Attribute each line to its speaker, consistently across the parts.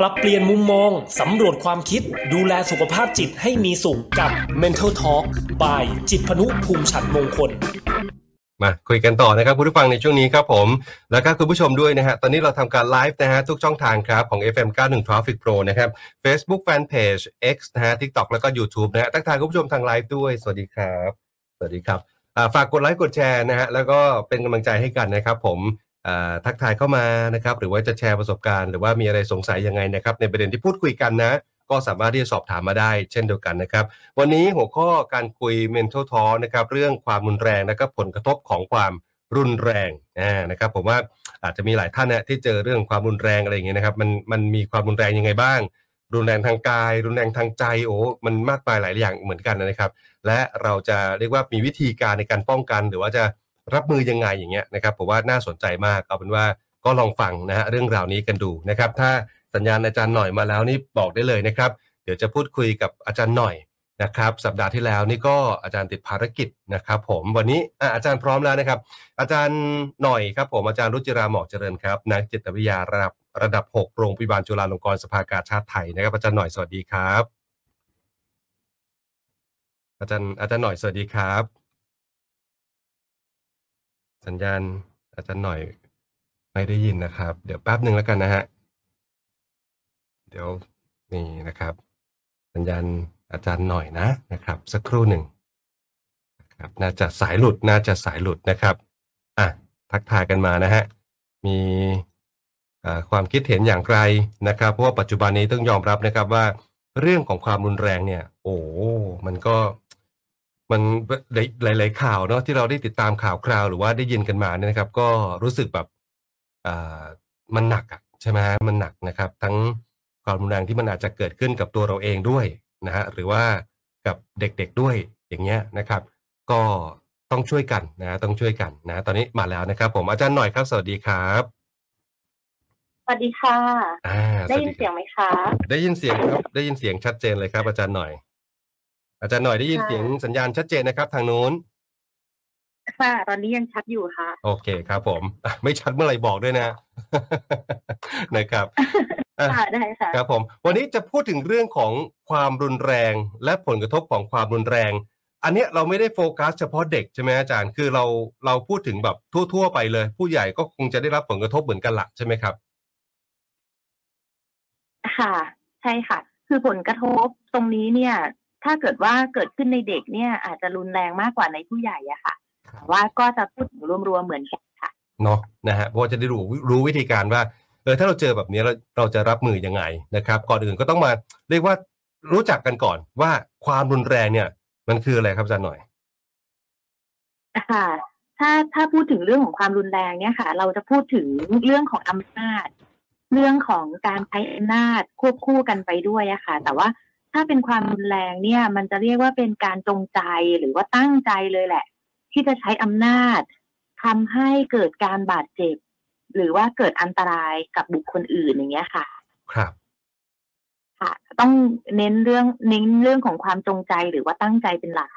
Speaker 1: ปรับเปลี่ยนมุมมอง สำรวจความคิด ดูแลสุขภาพจิตให้มีสุขกับ Mental Talk by จิตพนุภูมิฉันมงคล
Speaker 2: มาคุยกันต่อนะครับคุณผู้ฟังในช่วงนี้ครับผม แล้วก็คุณผู้ชมด้วยนะฮะตอนนี้เราทำการไลฟ์นะฮะทุกช่องทางครับของ FM 91 Traffic Pro นะครับ Facebook Fanpage X นะฮะ TikTok แล้วก็ YouTube นะฮะทักทายคุณผู้ชมทางไลฟ์ด้วย สวัสดีครับ สวัสดีครับฝากกดไลค์กดแชร์นะฮะแล้วก็เป็นกำลังใจให้กันนะครับผม ทักทายเข้ามานะครับหรือว่าจะแชร์ประสบการณ์หรือว่ามีอะไรสงสัยยังไงนะครับในประเด็นที่พูดคุยกันนะ ก็สามารถที่จะสอบถามมาได้ เช่นเดียวกันนะครับ วันนี้หัวข้อการคุย mental talk นะครับเรื่องความรุนแรงและก็ผลกระทบของความรุนแรงนะครับผมว่าอาจจะมีหลายท่านเนี่ยที่เจอเรื่องความรุนแรงอะไรอย่างเงี้ยนะครับมันมันมีความรุนแรงยังไงบ้าง รุนแรงทางกาย รุนแรงทางใจโอ้มันมากมายหลายอย่างเหมือนกันนะครับ และเราจะเรียกว่ามีวิธีการในการป้องกัน หรือว่าจะ รับมือยังไงอย่างเงี้ยนะครับผมว่าน่าสนใจมากเอาเป็นว่าก็ลองฟังนะฮะเรื่องราวนี้กันดูนะครับ ถ้าสัญญาณอาจารย์หน่อยมาแล้วนี่บอกได้เลยนะครับ เดี๋ยวจะพูดคุยกับอาจารย์หน่อยนะครับ สัปดาห์ที่แล้วนี่ก็อาจารย์ติดภารกิจนะครับ ผมวันนี้อาจารย์พร้อมแล้วนะครับ อาจารย์หน่อยครับ ผมอาจารย์รุจิราหมอกเจริญครับนักจิตวิทยาระดับระดับ 6 โรงพยาบาลจุฬาลงกรณ์สภากาชาติไทยนะครับ อาจารย์หน่อยสวัสดีครับ อาจารย์อาจารย์หน่อยสวัสดีครับ สัญญาณอาจารย์หน่อยไม่ได้ยินนะครับ เดี๋ยวแป๊บหนึ่งแล้วกันนะฮะ เดี๋ยวนี่นะครับ สัญญาณอาจารย์หน่อยนะนะครับ สักครู่หนึ่งนะครับ น่าจะสายหลุดน่าจะสายหลุดนะครับอะทักทายกันมานะฮะมีความคิดเห็นอย่างไรนะครับ เพราะว่าปัจจุบันนี้ต้องยอมรับนะครับว่าเรื่องของความรุนแรงเนี่ย โอ้มันก็ มันหลาย ๆ ข่าวเนาะที่เราได้ติดตามข่าวคราวหรือว่าได้ยินกันมาเนี่ยนะครับ ก็รู้สึกแบบอ่ามันหนักอะใช่ไหมฮะมันหนักนะครับ ทั้งความรุนแรงที่มันอาจจะเกิดขึ้นกับตัวเราเองด้วยนะฮะหรือว่ากับเด็ก ๆ ด้วยอย่างเงี้ยนะครับ ก็ต้องช่วยกันนะต้องช่วยกันนะ ตอนนี้มาแล้วนะครับ ผมอาจารย์หน่อยครับ สวัสดีครับ
Speaker 3: สวัสดีค่ะ
Speaker 2: อ่า
Speaker 3: ได้
Speaker 2: สวัส
Speaker 3: ยิน
Speaker 2: ดี
Speaker 3: เสียงไหมคะ
Speaker 2: ได้ยินเสียงครับ ได้ยินเสียงชัดเจนเลยครับ อาจารย์หน่อย อาจารย์หน่อยได้ยิน
Speaker 3: ค่ะ
Speaker 2: เสียงสัญญาณชัดเจนนะครับ ทางนู้น
Speaker 3: ค่ะตอนนี้ยังชัดอยู่ค่ะ
Speaker 2: โอเคครับ ผมอะไม่ชัดเมื่อไหร่บอกด้วยนะ นะครับอะ
Speaker 3: ค่ะได้ค่ะ
Speaker 2: ครับผม วันนี้จะพูดถึงเรื่องของความรุนแรง และผลกระทบของความรุนแรง อันเนี้ยเราไม่ได้โฟกัส เฉพาะเด็กใช่ไหมอาจารย์ คือเราเราพูดถึงแบบทั่ว ๆ ไปเลย ผู้ใหญ่ก็คงจะได้รับผลกระทบเหมือนกันละใช่ไหมครับ
Speaker 3: ค่ะ ใช่ค่ะ คือผลกระทบตรงนี้เนี่ย ถ้าเกิดว่าเกิดขึ้นในเด็กเนี่ย อาจจะรุนแรงมากกว่าในผู้ใหญ่อะค่ะ
Speaker 2: ครับ
Speaker 3: แต่ว่าก็จะพูดถึงรวมๆเหมือนกันค่ะ
Speaker 2: เนาะนะฮะเพราะว่าจะได้รู้รู้วิธีการว่าเออถ้าเราเจอแบบนี้เราเราจะรับมือยังไงนะครับ ก่อนอื่นก็ต้องมาเรียกว่ารู้จักกันก่อนว่าความรุนแรงเนี่ย มันคืออะไรครับอาจารย์หน่อย
Speaker 3: ค่ะถ้าถ้าพูดถึงเรื่องของความรุนแรงเนี่ยค่ะ เราจะพูดถึงเรื่องของอำนาจ เรื่องของการใช้อำนาจควบคู่กันไปด้วยอะค่ะ แต่ว่า ถ้าเป็นความรุนแรงเนี่ย มันจะเรียกว่าเป็นการจงใจหรือว่าตั้งใจเลยแหละ ที่จะใช้อำนาจทำให้เกิดการบาดเจ็บ หรือว่าเกิดอันตรายกับบุคคลอื่นอย่างเงี้ยค่ะ
Speaker 2: ครับ
Speaker 3: ค่ะ ต้องเน้นเรื่องเน้นเรื่องของความจงใจหรือว่าตั้งใจเป็นหลัก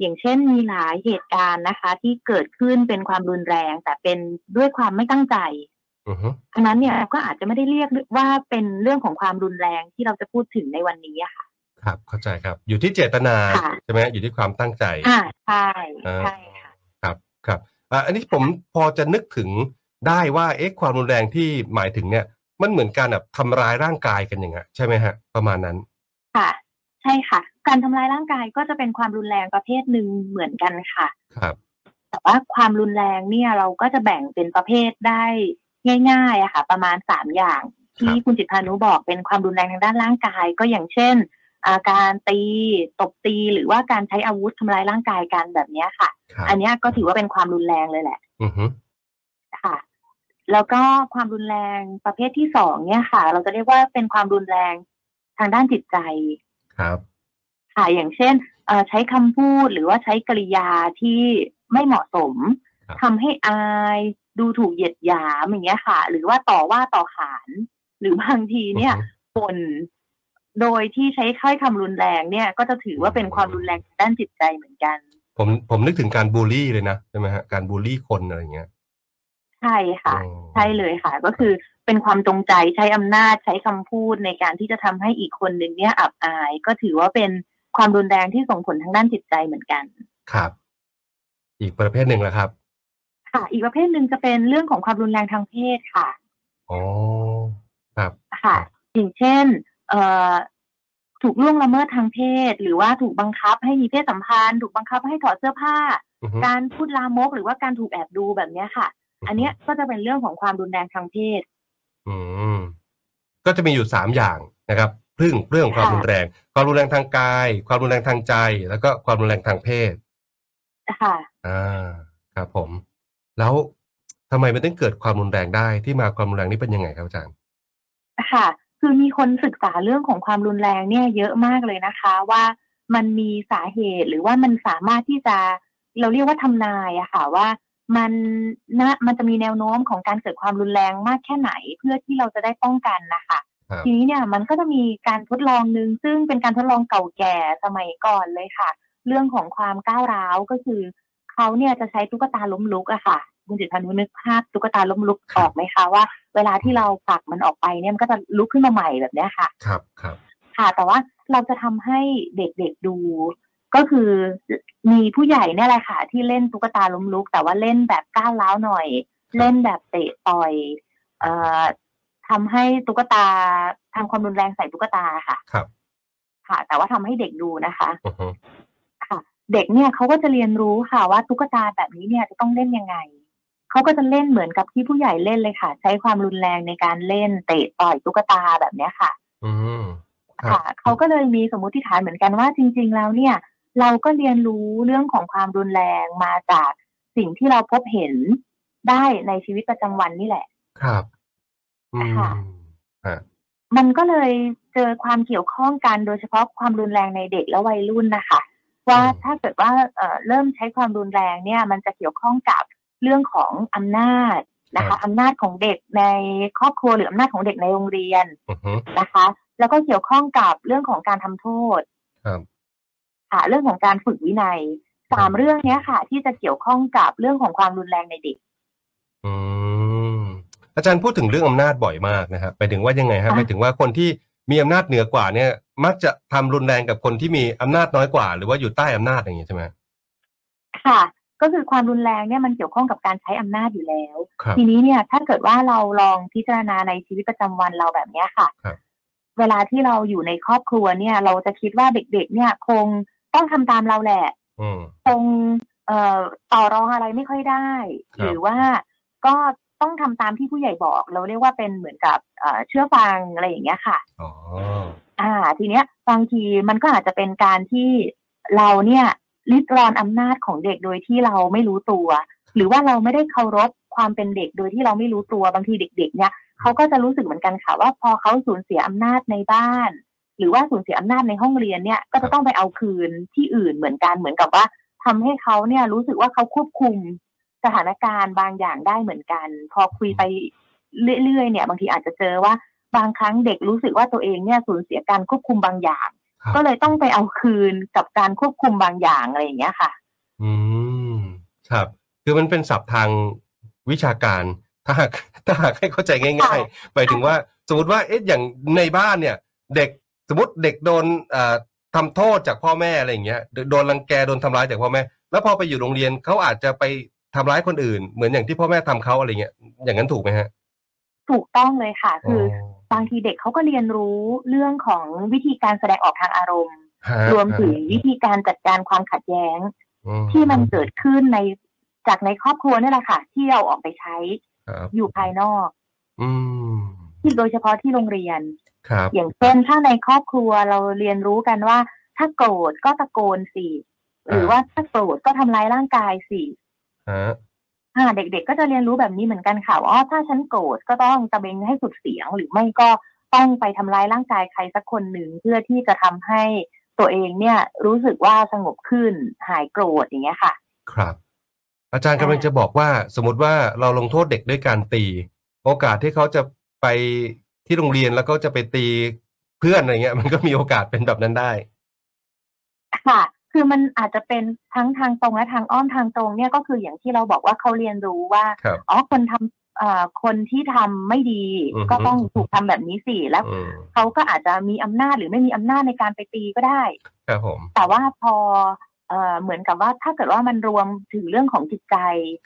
Speaker 3: อย่างเช่นมีหลายเหตุการณ์นะคะ ที่เกิดขึ้นเป็นความรุนแรง แต่เป็นด้วยความไม่ตั้งใจ
Speaker 2: อือฮึ
Speaker 3: อันนั้นเนี่ยก็อาจจะไม่ได้เรียกว่าเป็นเรื่องของความรุนแรงที่เราจะพูดถึงในวันนี้อะค่ะ
Speaker 2: ครับ เข้าใจครับ อยู่ที่เจตนา
Speaker 3: ค่ะ
Speaker 2: ใช่ไหมอยู่ที่ความตั้งใจ
Speaker 3: อ่าใช่
Speaker 2: อ่า
Speaker 3: ใช่ค่ะ
Speaker 2: ครับครับอ่าอันนี้ผมพอจะนึกถึงได้ว่าเอ๊ะความรุนแรงที่หมายถึงเนี่ย มันเหมือนการแบบทำร้ายร่างกายกันอย่างเงี้ยใช่ไหมฮะ ประมาณนั้น
Speaker 3: ค่ะ ใช่ค่ะ การทำร้ายร่างกายก็จะเป็นความรุนแรงประเภทหนึ่งเหมือนกันค่ะ
Speaker 2: ครับ
Speaker 3: แต่ว่าความรุนแรงเนี่ยเราก็จะแบ่งเป็นประเภทได้ง่ายๆอะค่ะ ประมาณสามอย่างที่คุณจิตพานุบอกเป็นความรุนแรงทางด้านร่างกาย ก็อย่างเช่นอา การตีตบตีหรือว่าการใช้อาวุธทำลายร่างกายกันแบบเนี้ยค่ะ
Speaker 2: ครับ
Speaker 3: อันเนี้ยก็ถือว่าเป็นความรุนแรงเลยแหละ
Speaker 2: อือฮึ
Speaker 3: ค่ะ แล้วก็ความรุนแรงประเภทที่สองเนี่ยค่ะ เราจะเรียกว่าเป็นความรุนแรงทางด้านจิตใจ
Speaker 2: ครับ
Speaker 3: ค่ะอย่างเช่นเอ่อใช้คำพูดหรือว่าใช้กริยาที่ไม่เหมาะสม
Speaker 2: ครับ
Speaker 3: ทำให้อายดูถูกเหยียดหยามอย่างเงี้ยค่ะ หรือว่าต่อว่าต่อขาน หรือบางทีเนี่ย
Speaker 2: อือฮึ
Speaker 3: บ่น โดยที่ใช้ถ้อยคำรุนแรงเนี่ย ก็จะถือว่าเป็นความรุนแรงทางด้านจิตใจเหมือนกัน
Speaker 2: ผมผมนึกถึงการบูลลี่เลยนะใช่ไหมฮะการบูลลี่คนอะไรอย่างเงี้ย
Speaker 3: ใช่ค่ะ
Speaker 2: อ๋อ
Speaker 3: ใช่เลยค่ะ ก็คือเป็นความจงใจใช้อำนาจใช้คำพูดในการที่จะทำให้อีกคนหนึ่งเนี่ยอับอาย ก็ถือว่าเป็นความรุนแรงที่ส่งผลทางด้านจิตใจเหมือนกัน
Speaker 2: ครับ อีกประเภทหนึ่งแล้วครับ
Speaker 3: ค่ะ อีกประเภทหนึ่งจะเป็นเรื่องของความรุนแรงทางเพศค่ะ
Speaker 2: อ๋อครับ
Speaker 3: ค่ะอย่างเช่นเอ่อ ถูกล่วงละเมิดทางเพศ หรือว่าถูกบังคับให้มีเพศสัมพันธ์ถูกบังคับให้ถอดเสื้อผ้า
Speaker 2: อือฮึ
Speaker 3: การพูดลามกหรือว่าการถูกแอบดูแบบเนี้ยค่ะ อันเนี้ยก็จะเป็นเรื่องของความรุนแรงทางเพศ
Speaker 2: อืมก็จะมีอยู่สามอย่างนะครับเรื่องเรื่องความ
Speaker 3: ค่ะ
Speaker 2: รุนแรง ความรุนแรงทางกาย ความรุนแรงทางใจ แล้วก็ความรุนแรงทางเพศ
Speaker 3: ค่ะ
Speaker 2: อ่าครับผม แล้วทำไมมันต้องเกิดความรุนแรงได้ที่มาความรุนแรงนี่เป็นยังไงครับอาจารย์
Speaker 3: ค่ะ คือมีคนศึกษาเรื่องของความรุนแรงเนี่ยเยอะมากเลยนะคะ ว่ามันมีสาเหตุหรือว่ามันสามารถที่จะเราเรียกว่าทำนายอะค่ะว่ามันนะมันจะมีแนวโน้มของการเกิดความรุนแรงมากแค่ไหนเพื่อที่เราจะได้ป้องกันนะคะ
Speaker 2: ครับ
Speaker 3: ทีนี้เนี่ยมันก็จะมีการทดลองหนึ่งซึ่งเป็นการทดลองเก่าแก่สมัยก่อนเลยค่ะ เรื่องของความก้าวร้าวก็คือเขาเนี่ยจะใช้ตุ๊กตาล้มลุกอะค่ะคุณจิตพันธ์นึกภาพตุ๊กตาล้มลุกออกไหมคะว่า เวลาที่เราผลักมันออกไปเนี่ยมันก็จะลุกขึ้นมาใหม่แบบเนี้ยค่ะ
Speaker 2: ครับครับ
Speaker 3: ค่ะ แต่ว่าเราจะทำให้เด็กๆดู ก็คือมีผู้ใหญ่เนี่ยแหละค่ะ ที่เล่นตุ๊กตาล้มลุก แต่ว่าเล่นแบบก้าวร้าวหน่อย เล่นแบบเตะต่อยเอ่อทำให้ตุ๊กตาทำความรุนแรงใส่ตุ๊กตาค่ะ
Speaker 2: ครับ
Speaker 3: ค่ะ แต่ว่าทำให้เด็กดูนะคะ
Speaker 2: อือฮึ
Speaker 3: ค่ะ เด็กเนี่ยเขาก็จะเรียนรู้ค่ะว่าตุ๊กตาแบบนี้เนี่ยจะต้องเล่นยังไง เขาก็จะเล่นเหมือนกับที่ผู้ใหญ่เล่นเลยค่ะ ใช้ความรุนแรงในการเล่นเตะต่อยตุ๊กตาแบบเนี้ยค่ะ
Speaker 2: อืมครั
Speaker 3: ค่ะ
Speaker 2: บ
Speaker 3: เขาก็เลยมีสมมติฐานเหมือนกันว่าจริง ๆ แล้วเนี่ย เราก็เรียนรู้เรื่องของความรุนแรงมาจากสิ่งที่เราพบเห็นได้ในชีวิตประจำวันนี่แหละ
Speaker 2: ครับอืม
Speaker 3: ค่ะ
Speaker 2: ฮะ
Speaker 3: มันก็เลยเจอความเกี่ยวข้องกันโดยเฉพาะความรุนแรงในเด็กและวัยรุ่นนะคะ ว่าถ้าเกิดว่าเอ่อเริ่มใช้ความรุนแรงเนี่ย มันจะเกี่ยวข้องกับ เรื่องของอำนาจนะคะอำนาจของเด็กในครอบครัวหรืออำนาจของเด็กในโรงเรียน
Speaker 2: อือฮึ
Speaker 3: นะคะ แล้วก็เกี่ยวข้องกับเรื่องของการทำโทษ
Speaker 2: ครับ
Speaker 3: ค่ะเรื่องของการฝึกวินัยสามเรื่องเนี้ยค่ะ ที่จะเกี่ยวข้องกับเรื่องของความรุนแรงในเด็ก
Speaker 2: อืมอาจารย์พูดถึงเรื่องอำนาจบ่อยมากนะครับไปถึงว่ายังไงฮะ
Speaker 3: อะ
Speaker 2: ไปถึงว่าคนที่มีอำนาจเหนือกว่าเนี่ย มักจะทำรุนแรงกับคนที่มีอำนาจน้อยกว่า หรือว่าอยู่ใต้อำนาจอย่างนี้ใช่ไหม
Speaker 3: ค่ะ ก็คือความรุนแรงเนี่ยมันเกี่ยวข้องกับการใช้อำนาจอยู่แล้ว
Speaker 2: ครับ
Speaker 3: ทีนี้เนี่ยถ้าเกิดว่าเราลองพิจารณาในชีวิตประจำวันเราแบบเนี้ยค่ะ
Speaker 2: ครับ
Speaker 3: เวลาที่เราอยู่ในครอบครัวเนี่ย เราจะคิดว่าเด็กๆ เนี่ย คงต้องทำตามเราแหละ
Speaker 2: อืม
Speaker 3: คงเอ่อต่อรองอะไรไม่ค่อยได้
Speaker 2: ครับ
Speaker 3: หรือว่าก็ต้องทำตามที่ผู้ใหญ่บอก เราเรียกว่าเป็นเหมือนกับเอ่อเชื่อฟังอะไรอย่างเงี้ยค่ะ
Speaker 2: อ๋อ
Speaker 3: อ่า ทีเนี้ยบางทีมันก็อาจจะเป็นการที่เราเนี่ย ลิดรอนอำนาจของเด็กโดยที่เราไม่รู้ตัว หรือว่าเราไม่ได้เคารพความเป็นเด็กโดยที่เราไม่รู้ตัวบางทีเด็ก ๆ เนี่ยเขาก็จะรู้สึกเหมือนกันค่ะว่าพอเขาสูญเสียอำนาจในบ้าน หรือว่าสูญเสียอำนาจในห้องเรียนเนี่ยก็จะต้องไปเอาคืนที่อื่นเหมือนกันเหมือนกับว่าทำให้เขาเนี่ยรู้สึกว่าเขาควบคุมสถานการณ์บางอย่างได้เหมือนกัน พอคุยไปเรื่อยๆเนี่ย บางทีอาจจะเจอว่าบางครั้งเด็กรู้สึกว่าตัวเองเนี่ยสูญเสียการควบคุมบางอย่าง ก็เลยต้องไปเอาคืนกับการควบคุมบางอย่างอะไรอย่างเงี้ยค่ะ
Speaker 2: อืมครับ คือมันเป็นศัพท์ทางวิชาการถ้าหากถ้าหากให้เข้าใจง่าย
Speaker 3: ค่ะ
Speaker 2: ๆไปถึงว่าสมมติว่าเอ๊ะอย่างในบ้านเนี่ย เด็กสมมติเด็กโดนเอ่อทำโทษจากพ่อแม่อะไรอย่างเงี้ยโดนรังแกโดนทำร้ายจากพ่อแม่ แล้วพอไปอยู่โรงเรียนเขาอาจจะไปทำร้ายคนอื่น เหมือนอย่างที่พ่อแม่ทำเขาอะไรเงี้ยอย่างนั้นถูกไหมฮะ
Speaker 3: ถูกต้องเลยค่ะ คืออ
Speaker 2: อ บา
Speaker 3: งทีเด็กเขาก็เรียนรู้เรื่องของวิธีการแสดงออกทางอารมณ์
Speaker 2: ฮะ
Speaker 3: รวมถึงวิธีการจัดการความขัดแย้ง
Speaker 2: อื
Speaker 3: ที่มันเกิดขึ้นในจากในครอบครัวนี่แหละค่ะ ที่เราออกไปใช้
Speaker 2: ครับ
Speaker 3: อยู่ภายนอก
Speaker 2: อืม
Speaker 3: ที่โดยเฉพาะที่โรงเรียน
Speaker 2: ครับ
Speaker 3: อย่างเช่นถ้าในครอบครัวเราเรียนรู้กันว่า ถ้าโกรธก็ตะโกนสิหรือว่าถ้าโกรธก็ทำร้ายร่างกายสิ
Speaker 2: ฮะ
Speaker 3: อ่า เด็กๆก็จะเรียนรู้แบบนี้เหมือนกันค่ะว่าอ๋อถ้าฉันโกรธก็ต้องตะเบงให้สุดเสียง หรือไม่ก็ต้องไปทำร้ายร่างกายใครสักคนหนึ่งเพื่อที่จะทำให้ตัวเองเนี่ยรู้สึกว่าสงบขึ้นหายโกรธอย่างเงี้ยค่ะ
Speaker 2: ครับ อาจารย์กำลังจะบอกว่าสมมติว่าเราลงโทษเด็กด้วยการตี โอกาสที่เขาจะไปที่โรงเรียนแล้วก็จะไปตีเพื่อนอะไรเงี้ย มันก็มีโอกาสเป็นแบบนั้นได้
Speaker 3: ค่ะ คือมันอาจจะเป็นทั้งทางตรงและทางอ้อมทางตรงเนี่ยก็คืออย่างที่เราบอกว่าเขาเรียนรู้ว่า
Speaker 2: ครับ
Speaker 3: อ๋อคนทำเอ่อคนที่ทำไม่ดี
Speaker 2: อือฮึ
Speaker 3: ก็ต้องถูกทำแบบนี้สิแล้ว
Speaker 2: อืม
Speaker 3: เขาก็อาจจะมีอำนาจหรือไม่มีอำนาจในการไปตีก็ได้
Speaker 2: ครับผม
Speaker 3: แต่ว่าพอเอ่อเหมือนกับว่าถ้าเกิดว่ามันรวมถึงเรื่องของจิตใจ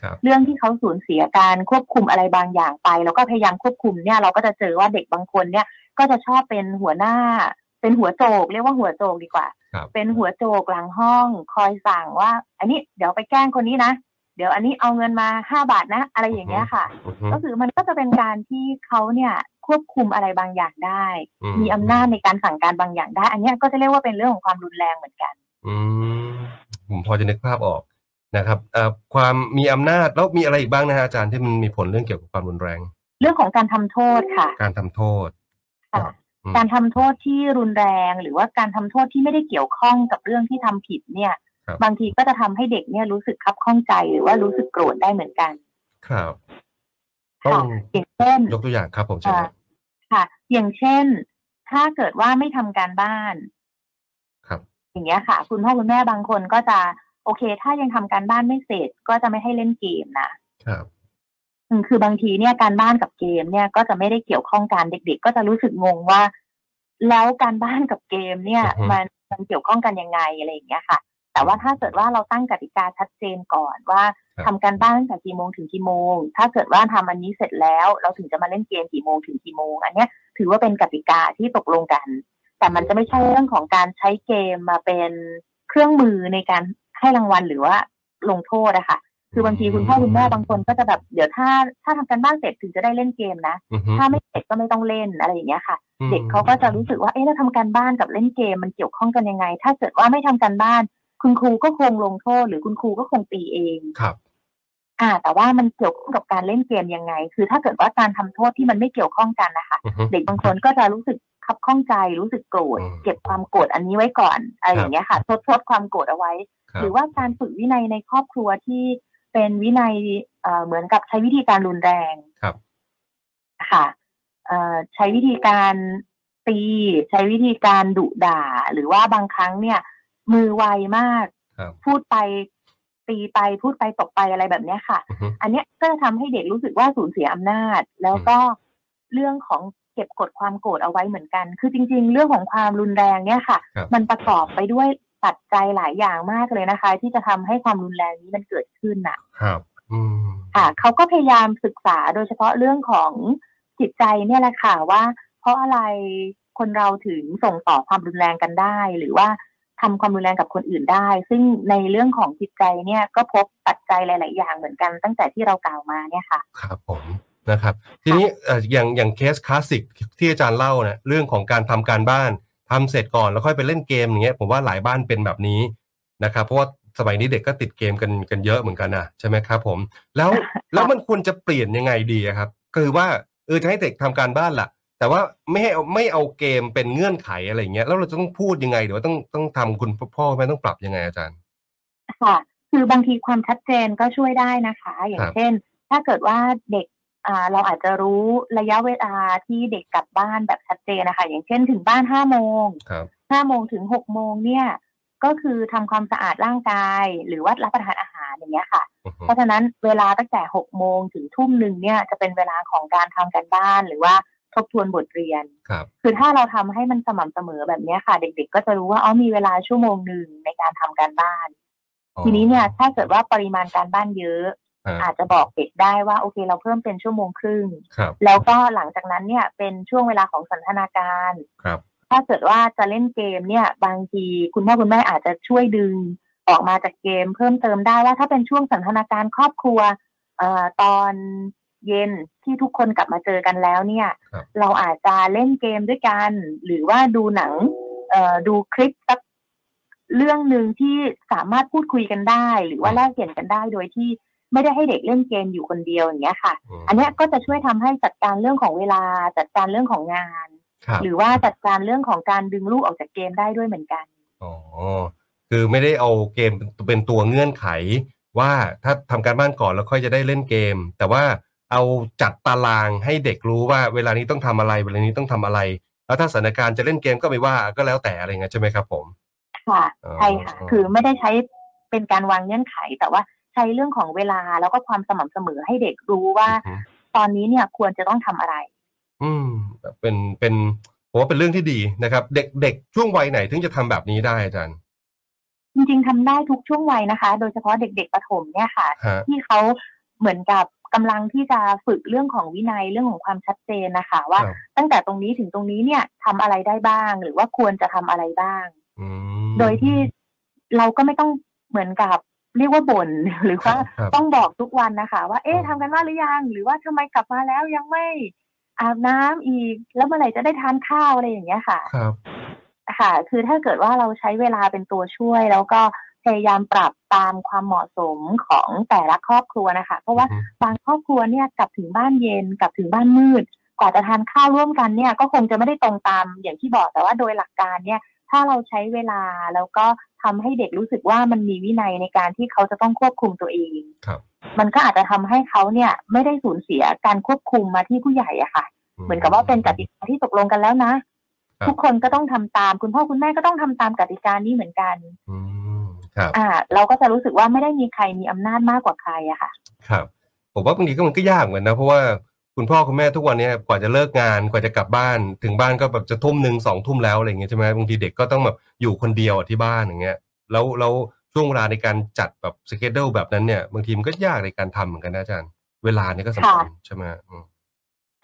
Speaker 2: ครับ
Speaker 3: เรื่องที่เขาสูญเสียการควบคุมอะไรบางอย่างไป แล้วก็พยายามควบคุมเนี่ยเราก็จะเจอว่าเด็กบางคนเนี่ยก็จะชอบเป็นหัวหน้า เป็นหัวโจก เรียกว่าหัวโจกดีกว่า
Speaker 2: ครับ
Speaker 3: เป็นหัวโจกหลังห้องคอยสั่งว่า อันนี้เดี๋ยวไปแกล้งคนนี้นะเดี๋ยวอันนี้เอาเงินมาห้าบาทนะ อะไรอย่างเงี้ยค่ะ
Speaker 2: อือฮึ
Speaker 3: ก็คือมันก็จะเป็นการที่เขาเนี่ยควบคุมอะไรบางอย่างได้
Speaker 2: อื
Speaker 3: มีอำนาจในการสั่งการบางอย่างได้ อันเนี้ยก็จะเรียกว่าเป็นเรื่องของความรุนแรงเหมือนกัน
Speaker 2: อืมผมพอจะนึกภาพออกนะครับเอ่อความมีอำนาจแล้วมีอะไรอีกบ้างนะฮะอาจารย์ที่มันมีผลเรื่องเกี่ยวกับความรุนแรง
Speaker 3: เรื่องของการทำโทษค่ะ
Speaker 2: การทำโทษ
Speaker 3: ค่ะ
Speaker 2: ครับอืม
Speaker 3: การทำโทษที่รุนแรง หรือว่าการทำโทษที่ไม่ได้เกี่ยวข้องกับเรื่องที่ทำผิดเนี่ย
Speaker 2: ครับ
Speaker 3: บางทีก็จะทำให้เด็กเนี่ยรู้สึกคับข้องใจหรือว่ารู้สึกโกรธได้เหมือนกัน
Speaker 2: ครับต้อ
Speaker 3: ค่ะ
Speaker 2: ง
Speaker 3: อย่างเช่น
Speaker 2: ยกตัวอย่างครับผมเชิญ
Speaker 3: ค่ะค่ะ อย่างเช่น ถ้าเกิดว่าไม่ทำการบ้าน
Speaker 2: ครับ
Speaker 3: อย่างเงี้ยค่ะ คุณพ่อคุณแม่บางคนก็จะ โอเค ถ้ายังทำการบ้านไม่เสร็จก็จะไม่ให้เล่นเกมนะครับอืม คือบางทีเนี่ยการบ้านกับเกมเนี่ยก็จะไม่ได้เกี่ยวข้องกันเด็ก ๆ ก็จะรู้สึกงงว่า แล้วการบ้านกับเกมเนี่ย
Speaker 2: อือฮึ
Speaker 3: มันมันเกี่ยวข้องกันยังไงอะไรอย่างเงี้ยค่ะ แต่ว่าถ้าเกิดว่าเราตั้งกติกาชัดเจนก่อนว่าทำการบ้านตั้งแต่กี่โมงถึงกี่โมง ถ้าเกิดว่าทำอันนี้เสร็จแล้ว เราถึงจะมาเล่นเกมกี่โมงถึงกี่โมง อันเนี้ยถือว่าเป็นกติกาที่ตกลงกัน แต่มันจะไม่ใช่เรื่องของการใช้เกมมาเป็นเครื่องมือในการให้รางวัลหรือว่าลงโทษอะค่ะ คือบางทีคุณพ่อคุณแม่บางคนก็จะแบบเดี๋ยวถ้าถ้าทำการบ้านเสร็จถึงจะได้เล่นเกมนะ
Speaker 2: อือฮึ
Speaker 3: ถ้าไม่เสร็จก็ไม่ต้องเล่นอะไรอย่างเงี้ยค่ะ
Speaker 2: อืม
Speaker 3: เด็กเขาก็จะรู้สึกว่าเอ๊ะเราทำการบ้านกับเล่นเกมมันเกี่ยวข้องกันยังไง ถ้าเกิดว่าไม่ทำการบ้าน คุณครูก็คงลงโทษหรือคุณครูก็คงตีเอง
Speaker 2: ครับ
Speaker 3: อ่าแต่ว่ามันเกี่ยวข้องกับการเล่นเกมยังไง คือถ้าเกิดว่าการทำโทษที่มันไม่เกี่ยวข้องกันนะคะ
Speaker 2: อือฮึ
Speaker 3: เด็กบางคนก็จะรู้สึกขับข้องใจ รู้สึกโกรธ
Speaker 2: อืม
Speaker 3: เก็บความโกรธอันนี้ไว้ก่อนอะไรอย่างเงี้ยค่ะทดทดความโกรธเอาไว้
Speaker 2: ครั
Speaker 3: ห
Speaker 2: บ
Speaker 3: รือว่าการฝึกวินัยในครอบครัวที่ เป็นวินัยเอ่อเหมือนกับใช้วิธีการรุนแรง
Speaker 2: ครับ
Speaker 3: ค่ะเอ่อใช้วิธีการตี ใช้วิธีการดุด่า หรือว่าบางครั้งเนี่ย มือไวมาก
Speaker 2: ครับ
Speaker 3: พูดไปตีไปพูดไปตกไปอะไรแบบเนี้ยค่ะ
Speaker 2: อือฮึ
Speaker 3: อันเนี้ยก็จะทำให้เด็กรู้สึกว่าสูญเสียอำนาจ แล้วก็เรื่องของเก็บกดความโกรธเอาไว้เหมือนกัน คือจริง ๆ เรื่องของความรุนแรงเนี่ยค่ะ
Speaker 2: ครับ
Speaker 3: มันประกอบไปด้วย ปัจจัยหลายอย่างมากเลยนะคะ ที่จะทำให้ความรุนแรงนี้มันเกิดขึ้นน่ะ
Speaker 2: ครับ อืม
Speaker 3: ค่ะเขาก็พยายามศึกษาโดยเฉพาะเรื่องของจิตใจเนี่ยแหละค่ะว่า เพราะอะไรคนเราถึงส่งต่อความรุนแรงกันได้ หรือว่าทำความรุนแรงกับคนอื่นได้ ซึ่งในเรื่องของจิตใจเนี่ยก็พบปัจจัยหลาย ๆ อย่างเหมือนกันตั้งแต่ที่เรากล่าวมาเนี่ยค่ะ
Speaker 2: ครับผมนะครับ ทีนี้เอ่ออย่างอย่างเคสคลาสสิกที่อาจารย์เล่านะเรื่องของการทำการบ้าน ทำเสร็จก่อนแล้วค่อยไปเล่นเกมอย่างเงี้ยผมว่าหลายบ้านเป็นแบบนี้นะครับเพราะว่าสมัยนี้เด็กก็ติดเกมกันกันเยอะเหมือนกันนะใช่ไหมครับผม แล้วแล้วมันควรจะเปลี่ยนยังไงดีอะครับ คือว่าเออจะให้เด็กทำการบ้านล่ะ แต่ว่าไม่ให้เอาไม่เอาเกมเป็นเงื่อนไขอะไรอย่างเงี้ยแล้วเราจะต้องพูดยังไงหรือว่าต้องต้องทำคุณพ่อแม่ต้องปรับยังไงอาจารย์
Speaker 3: ค่ะคือบางทีความชัดเจนก็ช่วยได้นะคะ อย่า
Speaker 2: ค
Speaker 3: ง
Speaker 2: รับ
Speaker 3: เช่น ถ้าเกิดว่าเด็กอ่า เราอาจจะรู้ระยะเวลาที่เด็กกลับบ้านแบบชัดเจนนะคะ อย่างเช่นถึงบ้านห้าโมง
Speaker 2: ครับ
Speaker 3: ห้าโมงถึงหกโมงเนี่ยก็คือทำความสะอาดร่างกายหรือว่ารับประทานอาหารอย่างเงี้ยค่ะ
Speaker 2: อือฮึ
Speaker 3: เพราะฉะนั้นเวลาตั้งแต่หกโมงถึงทุ่มหนึ่งเนี่ยจะเป็นเวลาของการทำการบ้านหรือว่าทบทวนบทเรียน
Speaker 2: ครับ
Speaker 3: คือถ้าเราทำให้มันสม่ำเสมอแบบเนี้ยค่ะ เด็ก ๆ ก็จะรู้ว่าอ๋อมีเวลาชั่วโมงหนึ่งในการทำการบ้าน ทีนี้เนี่ยถ้าเกิดว่าปริมาณการบ้านเยอะ
Speaker 2: อ่า
Speaker 3: อาจจะบอกเด็กได้ว่าโอเค เราเพิ่มเป็นชั่วโมงครึ่ง
Speaker 2: ครับ
Speaker 3: แล้วก็หลังจากนั้นเนี่ยเป็นช่วงเวลาของสันทนาการ
Speaker 2: ครับ
Speaker 3: ถ้าเกิดว่าจะเล่นเกมเนี่ย บางทีคุณพ่อคุณแม่อาจจะช่วยดึงออกมาจากเกม เพิ่มเติมได้ว่าถ้าเป็นช่วงสันทนาการครอบครัวเอ่อตอนเย็นที่ทุกคนกลับมาเจอกันแล้วเนี่ย
Speaker 2: ครับ
Speaker 3: เราอาจจะเล่นเกมด้วยกัน หรือว่าดูหนังเอ่อดูคลิปสักเรื่องหนึ่งที่สามารถพูดคุยกันได้ หรือว่าแลกเปลี่ยนกันได้โดยที่ ไม่ได้ให้เด็กเล่นเกมอยู่คนเดียวอย่างเงี้ยค่ะ
Speaker 2: ม
Speaker 3: อันเนี้ยก็จะช่วยทำให้จัดการเรื่องของเวลาจัดการเรื่องของงาน
Speaker 2: ครับ
Speaker 3: หรือว่าจัดการเรื่องของการดึงลูกออกจากเกมได้ด้วยเหมือนกัน
Speaker 2: อ๋อคือไม่ได้เอาเกมเป็นตัวเงื่อนไข ว่าถ้าทำการบ้านก่อนแล้วค่อยจะได้เล่นเกม แต่ว่าเอาจัดตารางให้เด็กรู้ว่าเวลานี้ต้องทำอะไรเวลานี้ต้องทำอะไร แล้วถ้าสถานการณ์จะเล่นเกมก็ไม่ว่าก็แล้วแต่อะไรเงี้ยใช่ไหมครับผม
Speaker 3: ค่ะ
Speaker 2: อ๋อ
Speaker 3: ใช่ค่ะ
Speaker 2: อ๋อ
Speaker 3: คือไม่ได้ใช้เป็นการวางเงื่อนไขแต่ว่า ใช้เรื่องของเวลาแล้วก็ความสม่ำเสมอให้เด็กรู้ว่า
Speaker 2: อือฮึ
Speaker 3: ตอนนี้เนี่ยควรจะต้องทำอะไร
Speaker 2: อืมเป็นเป็นผมว่าเป็นเรื่องที่ดีนะครับ เด็กเด็กช่วงวัยไหนถึงจะทำแบบนี้ได้อาจารย์
Speaker 3: จริงๆทำได้ทุกช่วงวัยนะคะ โดยเฉพาะเด็กๆประถมเนี่ยค่ะ
Speaker 2: ฮะ
Speaker 3: ที่เขาเหมือนกับกำลังที่จะฝึกเรื่องของวินัยเรื่องของความชัดเจนนะคะ ว่า
Speaker 2: ครับ
Speaker 3: ตั้งแต่ตรงนี้ถึงตรงนี้เนี่ยทำอะไรได้บ้าง หรือว่าควรจะทำอะไรบ้าง
Speaker 2: อืม
Speaker 3: โดยที่เราก็ไม่ต้องเหมือนกับ เรียกว่าบ่นหรือว่า
Speaker 2: ครับ
Speaker 3: ต้องบอกทุกวันนะคะ ว่าเอ๊ะ
Speaker 2: อืม
Speaker 3: ทำกันบ้านหรือยัง หรือว่าทำไมกลับมาแล้วยังไม่อาบน้ำอีก แล้วเมื่อไหร่จะได้ทานข้าวอะไรอย่างเงี้ยค่ะ
Speaker 2: ครับ
Speaker 3: ค่ะ คือถ้าเกิดว่าเราใช้เวลาเป็นตัวช่วย แล้วก็พยายามปรับตามความเหมาะสมของแต่ละครอบครัวนะคะ เพราะว่า
Speaker 2: อือฮึ
Speaker 3: บางครอบครัวเนี่ยกลับถึงบ้านเย็นกลับถึงบ้านมืด กว่าจะทานข้าวร่วมกันเนี่ย ก็คงจะไม่ได้ตรงตามอย่างที่บอกแต่ว่าโดยหลักการเนี่ย ถ้าเราใช้เวลาแล้วก็ ทำให้เด็กรู้สึกว่ามันมีวินัยในการที่เขาจะต้องควบคุมตัวเอง
Speaker 2: ครับ
Speaker 3: มันก็อาจจะทำให้เขาเนี่ย ไม่ได้สูญเสียการควบคุมมาที่ผู้ใหญ่อะค่ะ เหมือนกับว่าเป็นกติกาที่ตกลงกันแล้วนะ
Speaker 2: ครับ
Speaker 3: ทุกคนก็ต้องทำตามคุณพ่อคุณแม่ก็ต้องทำตามกติกานี้เหมือนกัน
Speaker 2: อืมครับ
Speaker 3: อ่า เราก็จะรู้สึกว่าไม่ได้มีใครมีอำนาจมากกว่าใครอะค่ะ
Speaker 2: ครับ ผมว่าบางทีก็มันก็ยากเหมือนนะ เพราะว่า คุณพ่อคุณแม่ทุกวันเนี้กว่าจะเลิกงานกว่าจะกลับบ้านถึงบ้านก็แบบจะทุ่มหนึ่งสองทุ่มแล้วอะไรอย่างเงี้ยใช่ไหมบางทีเด็กก็ต้องแบบอยู่คนเดียวอะที่บ้านอย่างเงี้ยแล้วแล้วช่วงเวลาในการจัดแบบสเกจเดิลแบบนั้นเนี่ยบางทีมันก็ยากในการทำเหมือนกันนะอาจารย์ เวลาเนี่ยก็สำคัญใช่ไหมอืม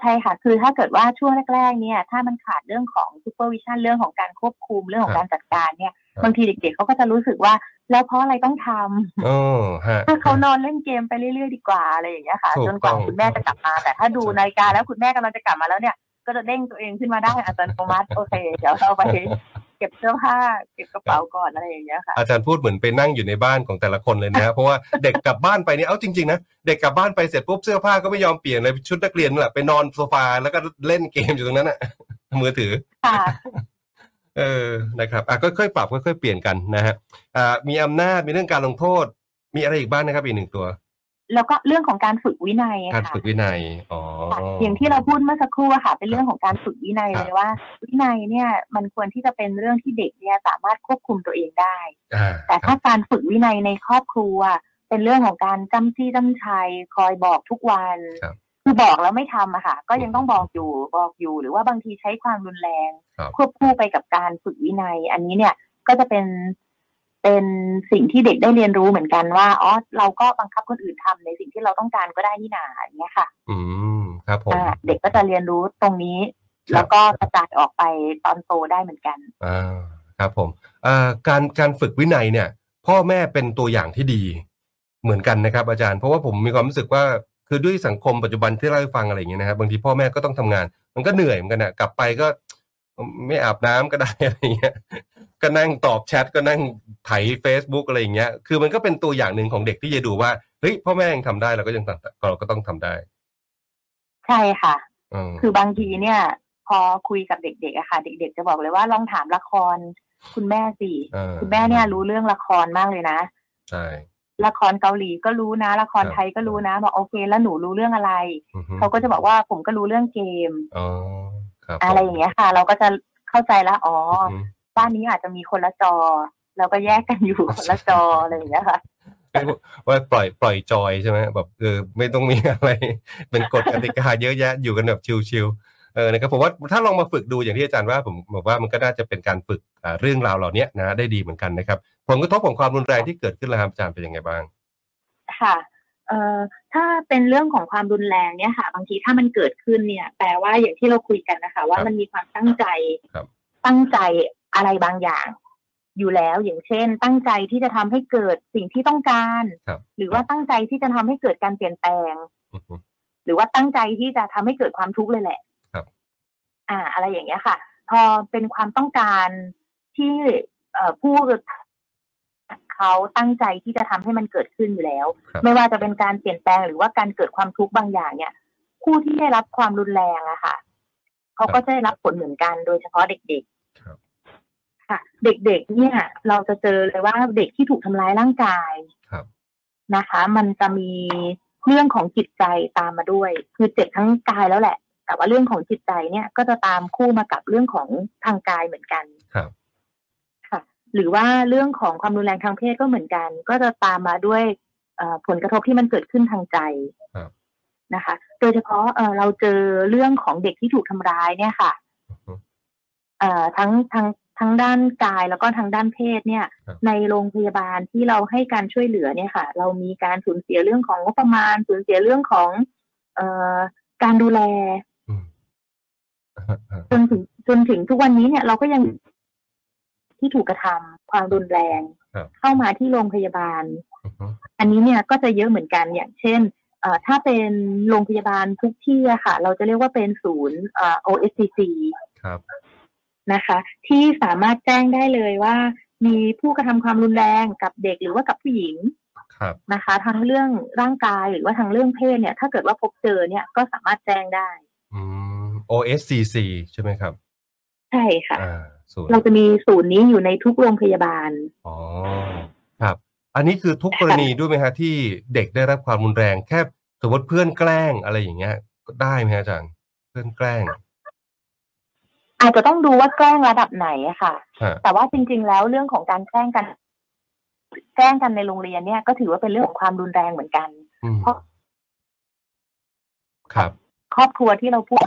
Speaker 3: ใช่ค่ะ คือถ้าเกิดว่าช่วงแรกๆเนี่ย ถ้ามันขาดเรื่องของ supervision เรื่องของการควบคุมเรื่องของการจัดการเนี่ย
Speaker 2: ครับ
Speaker 3: บางทีเด็กๆเขาก็จะรู้สึกว่า แล้วเพราะอะไรต้องทำ
Speaker 2: อ๋อฮะ
Speaker 3: ถ้าเขานอนเล่นเกมไปเรื่อยๆดีกว่าอะไรอย่างเงี้ยค่ะ
Speaker 2: ถูก
Speaker 3: จนกว่า
Speaker 2: ต้อง
Speaker 3: คุณแม่จะกลับมา แต่ถ้าดู
Speaker 2: ใช่
Speaker 3: นาฬิกาแล้วคุณแม่กำลังจะกลับมาแล้วเนี่ย ก็จะเด้งตัวเองขึ้นมาได้อัตโนมัติโอเคเดี๋ยวเราไปเก็บเสื้อผ้าเก็บกระเป๋าก่อนอะไรอย่างเงี้ยค่ะ
Speaker 2: อาจารย์พูดเหมือนไปนั่งอยู่ในบ้านของแต่ละคนเลยนะฮะเพราะว่าเด็กกลับบ้านไปเนี่ยเอาจริงๆนะเด็กกลับบ้านไปเสร็จปุ๊บเสื้อผ้าก็ไม่ยอมเปลี่ยนเลยชุดนักเรียนนั่นแหละไปนอนโซฟาแล้วก็เล่นเกมอยู่ตรงนั้นอะมือถือ
Speaker 3: ค่ะ
Speaker 2: เออนะครับอะค่อยๆปรับค่อยๆเปลี่ยนกันนะฮะอ่ามีอำนาจมีเรื่องการลงโทษ มีอะไรอีกบ้างนะครับอีกหนึ่งตัว
Speaker 3: แล้วก็เรื่องของการฝึกวินัยอะ
Speaker 2: การ
Speaker 3: ค่ะ
Speaker 2: ฝึกวินัยอ๋อ
Speaker 3: ค่ะอย่างที่เราพูดเมื่อสักครู่อะค่ะ เป็นเรื่องของการฝึกวินัย
Speaker 2: ครับ
Speaker 3: เลยว่า วินัยเนี่ยมันควรที่จะเป็นเรื่องที่เด็กเนี่ยสามารถควบคุมตัวเองได้
Speaker 2: อ่า
Speaker 3: แต่ถ้าการฝึกวินัยในครอบครัว เป็นเรื่องของการจำจี้จำชัยคอยบอกทุกวัน
Speaker 2: ครับ
Speaker 3: คือบอกแล้วไม่ทำอะค่ะ ก็ยังต้องบอกอยู่บอกอยู่ หรือว่าบางทีใช้ความรุนแรง
Speaker 2: ครับ
Speaker 3: ควบคู่ไปกับการฝึกวินัย อันนี้เนี่ยก็จะเป็นเป็นสิ่งที่เด็กได้เรียนรู้เหมือนกันว่าอ๋อเราก็บังคับคนอื่นทำในสิ่งที่เราต้องการก็ได้นี่นาอย่างเงี้ยค่ะ
Speaker 2: อืมครับผม
Speaker 3: อ่าเด็กก็จะเรียนรู้ตรงนี้
Speaker 2: ครับ
Speaker 3: แล้วก็กระจายออกไปตอนโตได้เหมือนกัน
Speaker 2: อ่าครับผมอ่าการการฝึกวินัยเนี่ย พ่อแม่เป็นตัวอย่างที่ดีเหมือนกันนะครับ อาจารย์เพราะว่าผมมีความรู้สึกว่า คือด้วยสังคมปัจจุบันที่เล่าให้ฟังอะไรอย่างเงี้ยนะครับบางทีพ่อแม่ก็ต้องทำงาน มันก็เหนื่อยเหมือนกันนะกลับไปก็ไม่อาบน้ำก็ได้อะไรอย่างเงี้ยก็นั่งตอบแชทก็นั่งไถ Facebook อะไรอย่างเงี้ย คือมันก็เป็นตัวอย่างหนึ่งของเด็กที่จะดูว่าเฮ้ยพ่อแม่ยังทำได้เราก็ยังทำเราก็ต้องทำได้
Speaker 3: ใช่ค่ะ
Speaker 2: อืม
Speaker 3: คือบางทีเนี่ย พอคุยกับเด็กๆอะค่ะ เด็ก ๆ จะบอกเลยว่าลองถามละคร คุณแม่สิ
Speaker 2: อ่า
Speaker 3: คุณแม่เนี่ยรู้เรื่องละครมากเลยนะ
Speaker 2: ใช่
Speaker 3: ละครเกาหลีก็รู้นะ ละคร
Speaker 2: ครับ
Speaker 3: ไทยก็รู้นะบอกโอเค แล้วหนูรู้เรื่องอะไร
Speaker 2: อือฮึ
Speaker 3: เขาก็จะบอกว่าผมก็รู้เรื่องเกม
Speaker 2: อ๋อครับ
Speaker 3: อะไรอย่างเงี้ยค่ะ เราก็จะเข้าใจแล้วอ๋อ
Speaker 2: อื
Speaker 3: อ
Speaker 2: ม
Speaker 3: บ้านนี้อาจจะมีคนละจอ แล้วก็แยกกันอยู่คนละจออะไรอย่างเงี้ยค่ะ
Speaker 2: ว่าปล่อยปล่อยจอยใช่ไหมแบบเออไม่ต้องมีอะไร เป็นกฎกติกาเยอะแยะอยู่กันแบบชิวๆ เออนะครับผมว่าถ้าลองมาฝึกดูอย่างที่อาจารย์ว่าผมบอกว่ามันก็น่าจะเป็นการฝึกอ่าเรื่องราวเหล่านี้นะได้ดีเหมือนกันนะครับผลกระทบของความรุนแรงที่เกิดขึ้นแล้วครับอาจารย์เป็นยังไงบ้าง
Speaker 3: ค่ะเอ่อถ้าเป็นเรื่องของความรุนแรงเนี่ยค่ะ บางทีถ้ามันเกิดขึ้นเนี่ย แปลว่าอย่างที่เราคุยกันนะคะ ว่า
Speaker 2: ครับ
Speaker 3: มันมีความตั้งใจ
Speaker 2: ครับ
Speaker 3: ตั้งใจอะไรบางอย่างอยู่แล้วอย่างเช่น ตั้งใจที่จะทำให้เกิดสิ่งที่ต้องการ
Speaker 2: ครับ
Speaker 3: หรือว่าตั้งใจที่จะทำให้เกิดการเปลี่ยนแปลง
Speaker 2: อือฮึ
Speaker 3: หรือว่าตั้งใจที่จะทำให้เกิดความทุกข์เลยแหละ
Speaker 2: ครับ
Speaker 3: อ่าอะไรอย่างเงี้ยค่ะ พอเป็นความต้องการที่เอ่อผู้เขาตั้งใจที่จะทำให้มันเกิดขึ้นอยู่แล้ว
Speaker 2: ครับ
Speaker 3: ไม่ว่าจะเป็นการเปลี่ยนแปลงหรือว่าการเกิดความทุกข์บางอย่างเนี่ยผู้ที่ได้รับความรุนแรงอะค่ะเขาก็จะได้รับผลเหมือนกันโดยเฉพาะเด็ก
Speaker 2: ครับ
Speaker 3: ๆค่ะ เด็กๆ เนี่ย เราจะเจอเลยว่าเด็กที่ถูกทำร้ายร่างกาย
Speaker 2: ครับ
Speaker 3: นะคะ มันจะมีเรื่องของจิตใจตามมาด้วย คือเจ็บทั้งกายแล้วแหละ แต่ว่าเรื่องของจิตใจเนี่ยก็จะตามคู่มากับเรื่องของทางกายเหมือนกัน
Speaker 2: ครับ
Speaker 3: ค่ะ หรือว่าเรื่องของความรุนแรงทางเพศก็เหมือนกัน ก็จะตามมาด้วยเอ่อผลกระทบที่มันเกิดขึ้นทางใจ
Speaker 2: ครับ
Speaker 3: นะคะ โดยเฉพาะเออเราเจอเรื่องของเด็กที่ถูกทำร้ายเนี่ยค่ะ
Speaker 2: อือฮึ
Speaker 3: เอ่อทั้งทั้งทั้งด้านกายแล้วก็ทางด้านเพศเนี่ย
Speaker 2: ครับ
Speaker 3: ในโรงพยาบาลที่เราให้การช่วยเหลือเนี่ยค่ะ เรามีการสูญเสียเรื่องของงบประมาณ สูญเสียเรื่องของเอ่อการดูแล
Speaker 2: อืมอ่าฮะอ่า
Speaker 3: จนถึงจนถึงทุกวันนี้เนี่ยเราก็ยังที่ถูกกระทำความรุนแรง
Speaker 2: ครับ
Speaker 3: เข้ามาที่โรงพยาบาล
Speaker 2: อือฮึ
Speaker 3: อันนี้เนี่ยก็จะเยอะเหมือนกันอย่างเช่นเอ่อถ้าเป็นโรงพยาบาลทุกที่อะค่ะ เราจะเรียกว่าเป็นศูนย์เอ่อ OSCC
Speaker 2: ครับ
Speaker 3: นะคะ ที่สามารถแจ้งได้เลยว่า มีผู้กระทำความรุนแรงกับเด็กหรือว่ากับผู้หญิง
Speaker 2: ครับ
Speaker 3: นะคะ ทั้งเรื่องร่างกายหรือว่าทั้งเรื่องเพศเนี่ย ถ้าเกิดว่าพบเจอเนี่ยก็สามารถแจ้งได้
Speaker 2: อืม OSCC ใช่ไหมครับ
Speaker 3: ใช่ค่ะ
Speaker 2: อ่าศูนย์
Speaker 3: เราจะมีศูนย์นี้อยู่ในทุกโรงพยาบาล
Speaker 2: อ๋อ ครับ อันนี้คือทุกกรณีด้วยไหมฮะที่เด็กได้รับความรุนแรงแค่สมมติเพื่อนแกล้งอะไรอย่างเงี้ยก็ได้ไหมฮะอาจารย์ เพื่อนแกล้ง
Speaker 3: อาจจะต้องดูว่าแกล้งระดับไหนอะค่ะ
Speaker 2: ฮะ
Speaker 3: แต่ว่าจริง ๆ แล้วเรื่องของการแกล้งกัน แกล้งกันในโรงเรียนเนี่ยก็ถือว่าเป็นเรื่องของความรุนแรงเหมือนกัน
Speaker 2: อืม
Speaker 3: เพราะ
Speaker 2: ครับ
Speaker 3: ครอบครัวที่เราพูด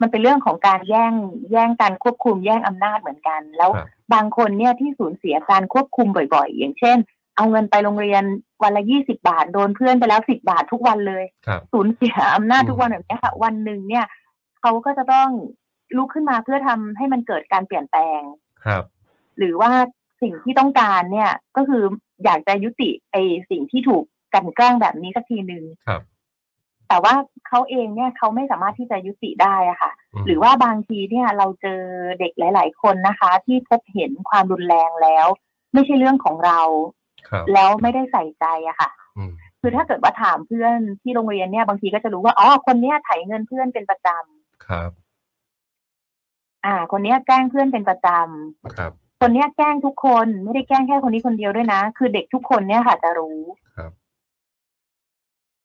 Speaker 3: มันเป็นเรื่องของการแย่งแย่งการควบคุมแย่งอำนาจเหมือนกัน แล้ว
Speaker 2: ครับ
Speaker 3: บางคนเนี่ยที่สูญเสียการควบคุมบ่อย ๆ อย่างเช่น เอาเงินไปโรงเรียนวันละยี่สิบาท โดนเพื่อนไปแล้วสิบบาททุกวันเลย
Speaker 2: ครับ
Speaker 3: สูญเสียอำนาจ
Speaker 2: อืม
Speaker 3: ทุกวันแบบเนี้ยค่ะวันหนึ่งเนี่ยเขาก็จะต้องลุกขึ้นมาเพื่อทำให้มันเกิดการเปลี่ยนแปลง
Speaker 2: ครับ
Speaker 3: หรือว่าสิ่งที่ต้องการเนี่ยก็คืออยากจะยุติไอสิ่งที่ถูกกลันแกล้งแบบนี้สักทีหนึ่ง
Speaker 2: ครับ
Speaker 3: แต่ว่าเขาเองเนี่ยเขาไม่สามารถที่จะยุติได้อะค่ะ
Speaker 2: ม
Speaker 3: หรือว่าบางทีเนี่ยเราเจอเด็กหลาย ๆ คนนะคะ ที่พบเห็นความรุนแรงแล้ว ไม่ใช่เรื่องของเรา
Speaker 2: ครับ
Speaker 3: แล้วไม่ได้ใส่ใจอะค่ะ
Speaker 2: อืม
Speaker 3: คือถ้าเกิดว่าถามเพื่อนที่โรงเรียนเนี่ยบางทีก็จะรู้ว่าอ๋อคนเนี้ยไถเงินเพื่อนเป็นประจำ
Speaker 2: ครับ
Speaker 3: อ่า คนเนี้ยแกล้งเพื่อนเป็นประจำ
Speaker 2: ครับ
Speaker 3: คนเนี้ยแกล้งทุกคนไม่ได้แกล้งแค่คนนี้คนเดียวด้วยนะ คือเด็กทุกคนเนี่ยค่ะจะรู้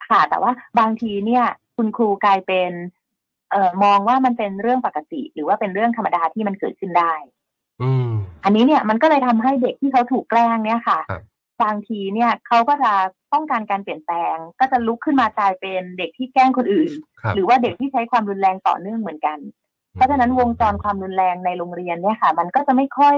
Speaker 2: ครับ
Speaker 3: ค่ะ แต่ว่าบางทีเนี่ย คุณครูกลายเป็น เอ่อมองว่ามันเป็นเรื่องปกติ หรือว่าเป็นเรื่องธรรมดาที่มันเกิดขึ้นได้
Speaker 2: อืม
Speaker 3: อันนี้เนี่ยมันก็เลยทำให้เด็กที่เขาถูกแกล้งเนี่ยค่ะ
Speaker 2: ครับ
Speaker 3: บางทีเนี่ยเขาก็จะต้องการการเปลี่ยนแปลง ก็จะลุกขึ้นมากลายเป็นเด็กที่แกล้งคนอื่น
Speaker 2: ครับ
Speaker 3: หรือว่าเด็กที่ใช้ความรุนแรงต่อเนื่องเหมือนกัน เพราะฉะนั้นวงจรความรุนแรงในโรงเรียนเนี่ยค่ะ มันก็จะไม่ค่อย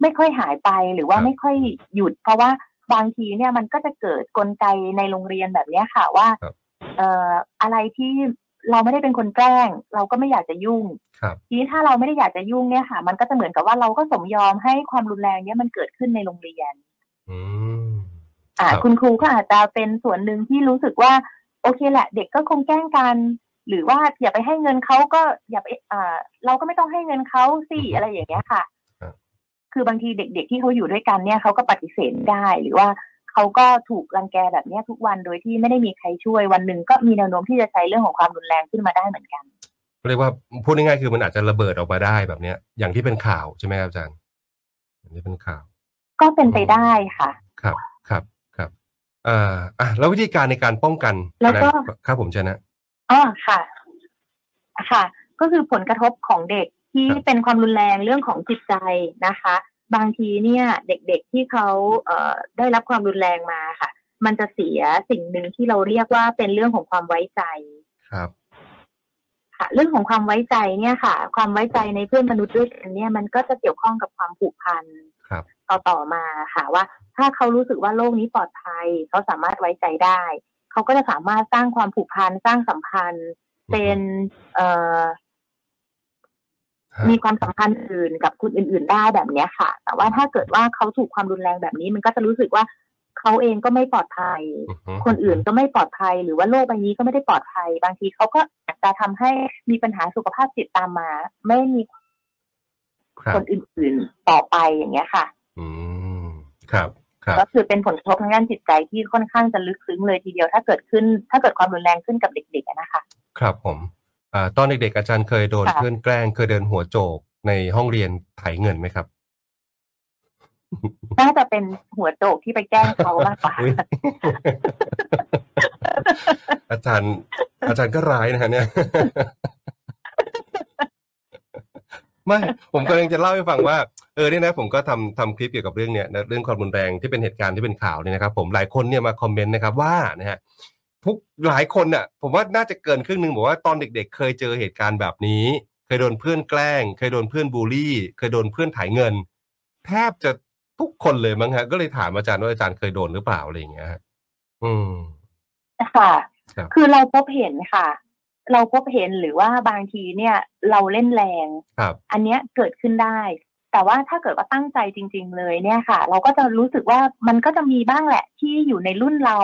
Speaker 3: ไม่ค่อยหายไปหรือว่าไม่ค่อยหยุด เพราะว่า บางทีเนี่ยมันก็จะเกิดกลไกในโรงเรียนแบบเนี้ยค่ะว่า
Speaker 2: ครับ
Speaker 3: เอ่ออะไรที่เราไม่ได้เป็นคนแกล้ง เราก็ไม่อยากจะยุ่ง
Speaker 2: ครับ
Speaker 3: ทีนี้ถ้าเราไม่ได้อยากจะยุ่งเนี่ยค่ะ มันก็จะเหมือนกับว่าเราก็สมยอมให้ความรุนแรงเนี่ยมันเกิดขึ้นในโรงเรียน
Speaker 2: อืม
Speaker 3: อ่า
Speaker 2: ครับ
Speaker 3: คุณครูก็อาจจะเป็นส่วนหนึ่งที่รู้สึกว่า โอเคแหละ เด็กก็คงแกล้งกัน หรือว่าอย่าไปให้เงินเขาก็อย่าไปอ่าเราก็ไม่ต้องให้เงินเขาสิอะไรอย่างเงี้ยค่ะ
Speaker 2: ครับ
Speaker 3: คือบางทีเด็ก ๆ ที่เขาอยู่ด้วยกันเนี่ยเขาก็ปฏิเสธได้หรือว่าเขาก็ถูกรังแกแบบเนี้ยทุกวันโดยที่ไม่ได้มีใครช่วยวันหนึ่งก็มีแนวโน้มที่จะใช้เรื่องของความรุนแรงขึ้นมาได้เหมือนกัน
Speaker 2: เรียกว่าพูดง่ายๆคือมันอาจจะระเบิดออกมาได้แบบเนี้ย อย่างที่เป็นข่าวใช่ไหมครับอาจารย์อย่างที่เป็นข่าว
Speaker 3: ก็เป็นไปได้ค่ะ
Speaker 2: ครับครับครับอ่าอะแล้ววิธีการในการป้องกัน
Speaker 3: แล้วก็
Speaker 2: นะครับผมชนะ
Speaker 3: อ๋อค่ะ ค่ะ ก็คือผลกระทบของเด็ก ที่
Speaker 2: ครับ
Speaker 3: เป็นความรุนแรงเรื่องของจิตใจนะคะ บางทีเนี่ยเด็กๆที่เขาเอ่อได้รับความรุนแรงมาค่ะ มันจะเสียสิ่งหนึ่งที่เราเรียกว่าเป็นเรื่องของความไว้ใจ
Speaker 2: ครับ
Speaker 3: ค่ะ เรื่องของความไว้ใจเนี่ยค่ะ ความไว้ใจในเพื่อนมนุษย์ด้วยกันเนี่ยมันก็จะเกี่ยวข้องกับความผูกพัน
Speaker 2: ครับ
Speaker 3: ต่อต่อมาค่ะว่า ถ้าเขารู้สึกว่าโลกนี้ปลอดภัย เขาสามารถไว้ใจได้ เขาก็จะสามารถสร้างความผูกพันสร้างสัมพันธ์ เป็นเอ่อ
Speaker 2: ฮะ
Speaker 3: มีความสัมพันธ์อื่นกับคนอื่น ๆ ได้แบบเนี้ยค่ะ แต่ว่าถ้าเกิดว่าเขาถูกความรุนแรงแบบนี้ มันก็จะรู้สึกว่าเขาเองก็ไม่ปลอดภัย
Speaker 2: อือฮึ
Speaker 3: คนอื่นก็ไม่ปลอดภัย หรือว่าโลกใบนี้ก็ไม่ได้ปลอดภัย บางทีเขาก็อาจจะทำให้มีปัญหาสุขภาพจิตตามมา ไม่มี
Speaker 2: ครับ
Speaker 3: คนอื่น ๆ ต่อไปอย่างเงี้ยค่ะ
Speaker 2: อืมครับครับ
Speaker 3: ก็คือเป็นผลกระทบทางด้านจิตใจที่ค่อนข้างจะลึกซึ้งเลยทีเดียวถ้าเกิดขึ้น ถ้าเกิดความรุนแรงขึ้นกับเด็กๆอะนะคะ
Speaker 2: ครับผมอ่า ตอนเด็กๆอาจารย์เคยโดน
Speaker 3: ค่ะ
Speaker 2: เพื่อนแกล้ง เคยเดินหัวโจกในห้องเรียนไถเงินไหมครับ
Speaker 3: น่าจะเป็นหัวโจกที่ไปแกล้งเขามากกว่า
Speaker 2: อุ๊ย อาจารย์ อาจารย์ก็ร้ายนะฮะเนี่ย ไม่ผมกำลังจะเล่าให้ฟังว่าเออเนี่ยนะผมก็ทำทำคลิปเกี่ยวกับเรื่องเนี้ยนะเรื่องความรุนแรงที่เป็นเหตุการณ์ที่เป็นข่าวเนี่ยนะครับ ผมหลายคนเนี่ยมาคอมเมนต์นะครับว่านะฮะ ทุกหลายคนน่ะ ผมว่าน่าจะเกินครึ่งหนึ่งบอกว่าตอนเด็ก ๆ เคยเจอเหตุการณ์แบบนี้ เคยโดนเพื่อนแกล้ง เคยโดนเพื่อนบูลลี่ เคยโดนเพื่อนถ่ายเงิน แทบจะทุกคนเลยมั้งฮะ ก็เลยถามอาจารย์ว่าอาจารย์เคยโดนหรือเปล่าอะไรอย่างเงี้ยฮะอืม
Speaker 3: ค่ะ
Speaker 2: ครับ
Speaker 3: คือเราพบเห็นค่ะ เราพบเห็นหรือว่าบางทีเนี่ย เราเล่นแรง
Speaker 2: ครับ
Speaker 3: อันเนี้ยเกิดขึ้นได้ แต่ว่าถ้าเกิดว่าตั้งใจจริง ๆ เลยเนี่ยค่ะ เราก็จะรู้สึกว่ามันก็จะมีบ้างแหละที่อยู่ในรุ่นเรา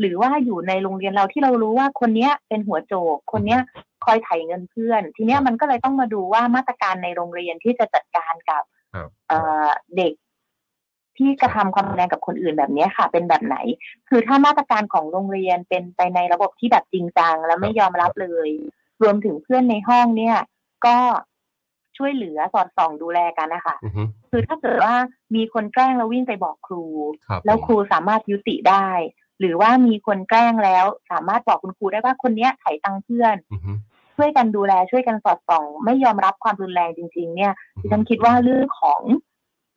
Speaker 3: หรือว่าอยู่ในโรงเรียนเราที่เรารู้ว่าคนเนี้ยเป็นหัวโจก คนเนี้ยคอยไถ่เงินเพื่อน ทีเนี้ยมันก็เลยต้องมาดูว่ามาตรการในโรงเรียนที่จะจัดการกับ
Speaker 2: ครับ
Speaker 3: เอ่อเด็กที่กระทำความรุนแรงกับคนอื่นแบบเนี้ยค่ะ เป็นแบบไหน คือถ้ามาตรการของโรงเรียนเป็นไปในระบบที่แบบจริงจังแล้วไม่ยอมรับเลย รวมถึงเพื่อนในห้องเนี่ย ก็ช่วยเหลือสอดส่องดูแลกันนะคะ
Speaker 2: อือฮึ
Speaker 3: คือถ้าเกิดว่ามีคนแกล้งแล้ววิ่งไปบอกครู
Speaker 2: ครับ
Speaker 3: แล้วครูสามารถยุติได้ หรือว่ามีคนแกล้งแล้ว สามารถบอกคุณครูได้ว่าคนเนี้ยไถตังค์เพื่อน
Speaker 2: อือฮึ
Speaker 3: ช่วยกันดูแลช่วยกันสอดส่อง ไม่ยอมรับความรุนแรงจริง ๆ เนี่ยดิฉันคิดว่าเรื่องของ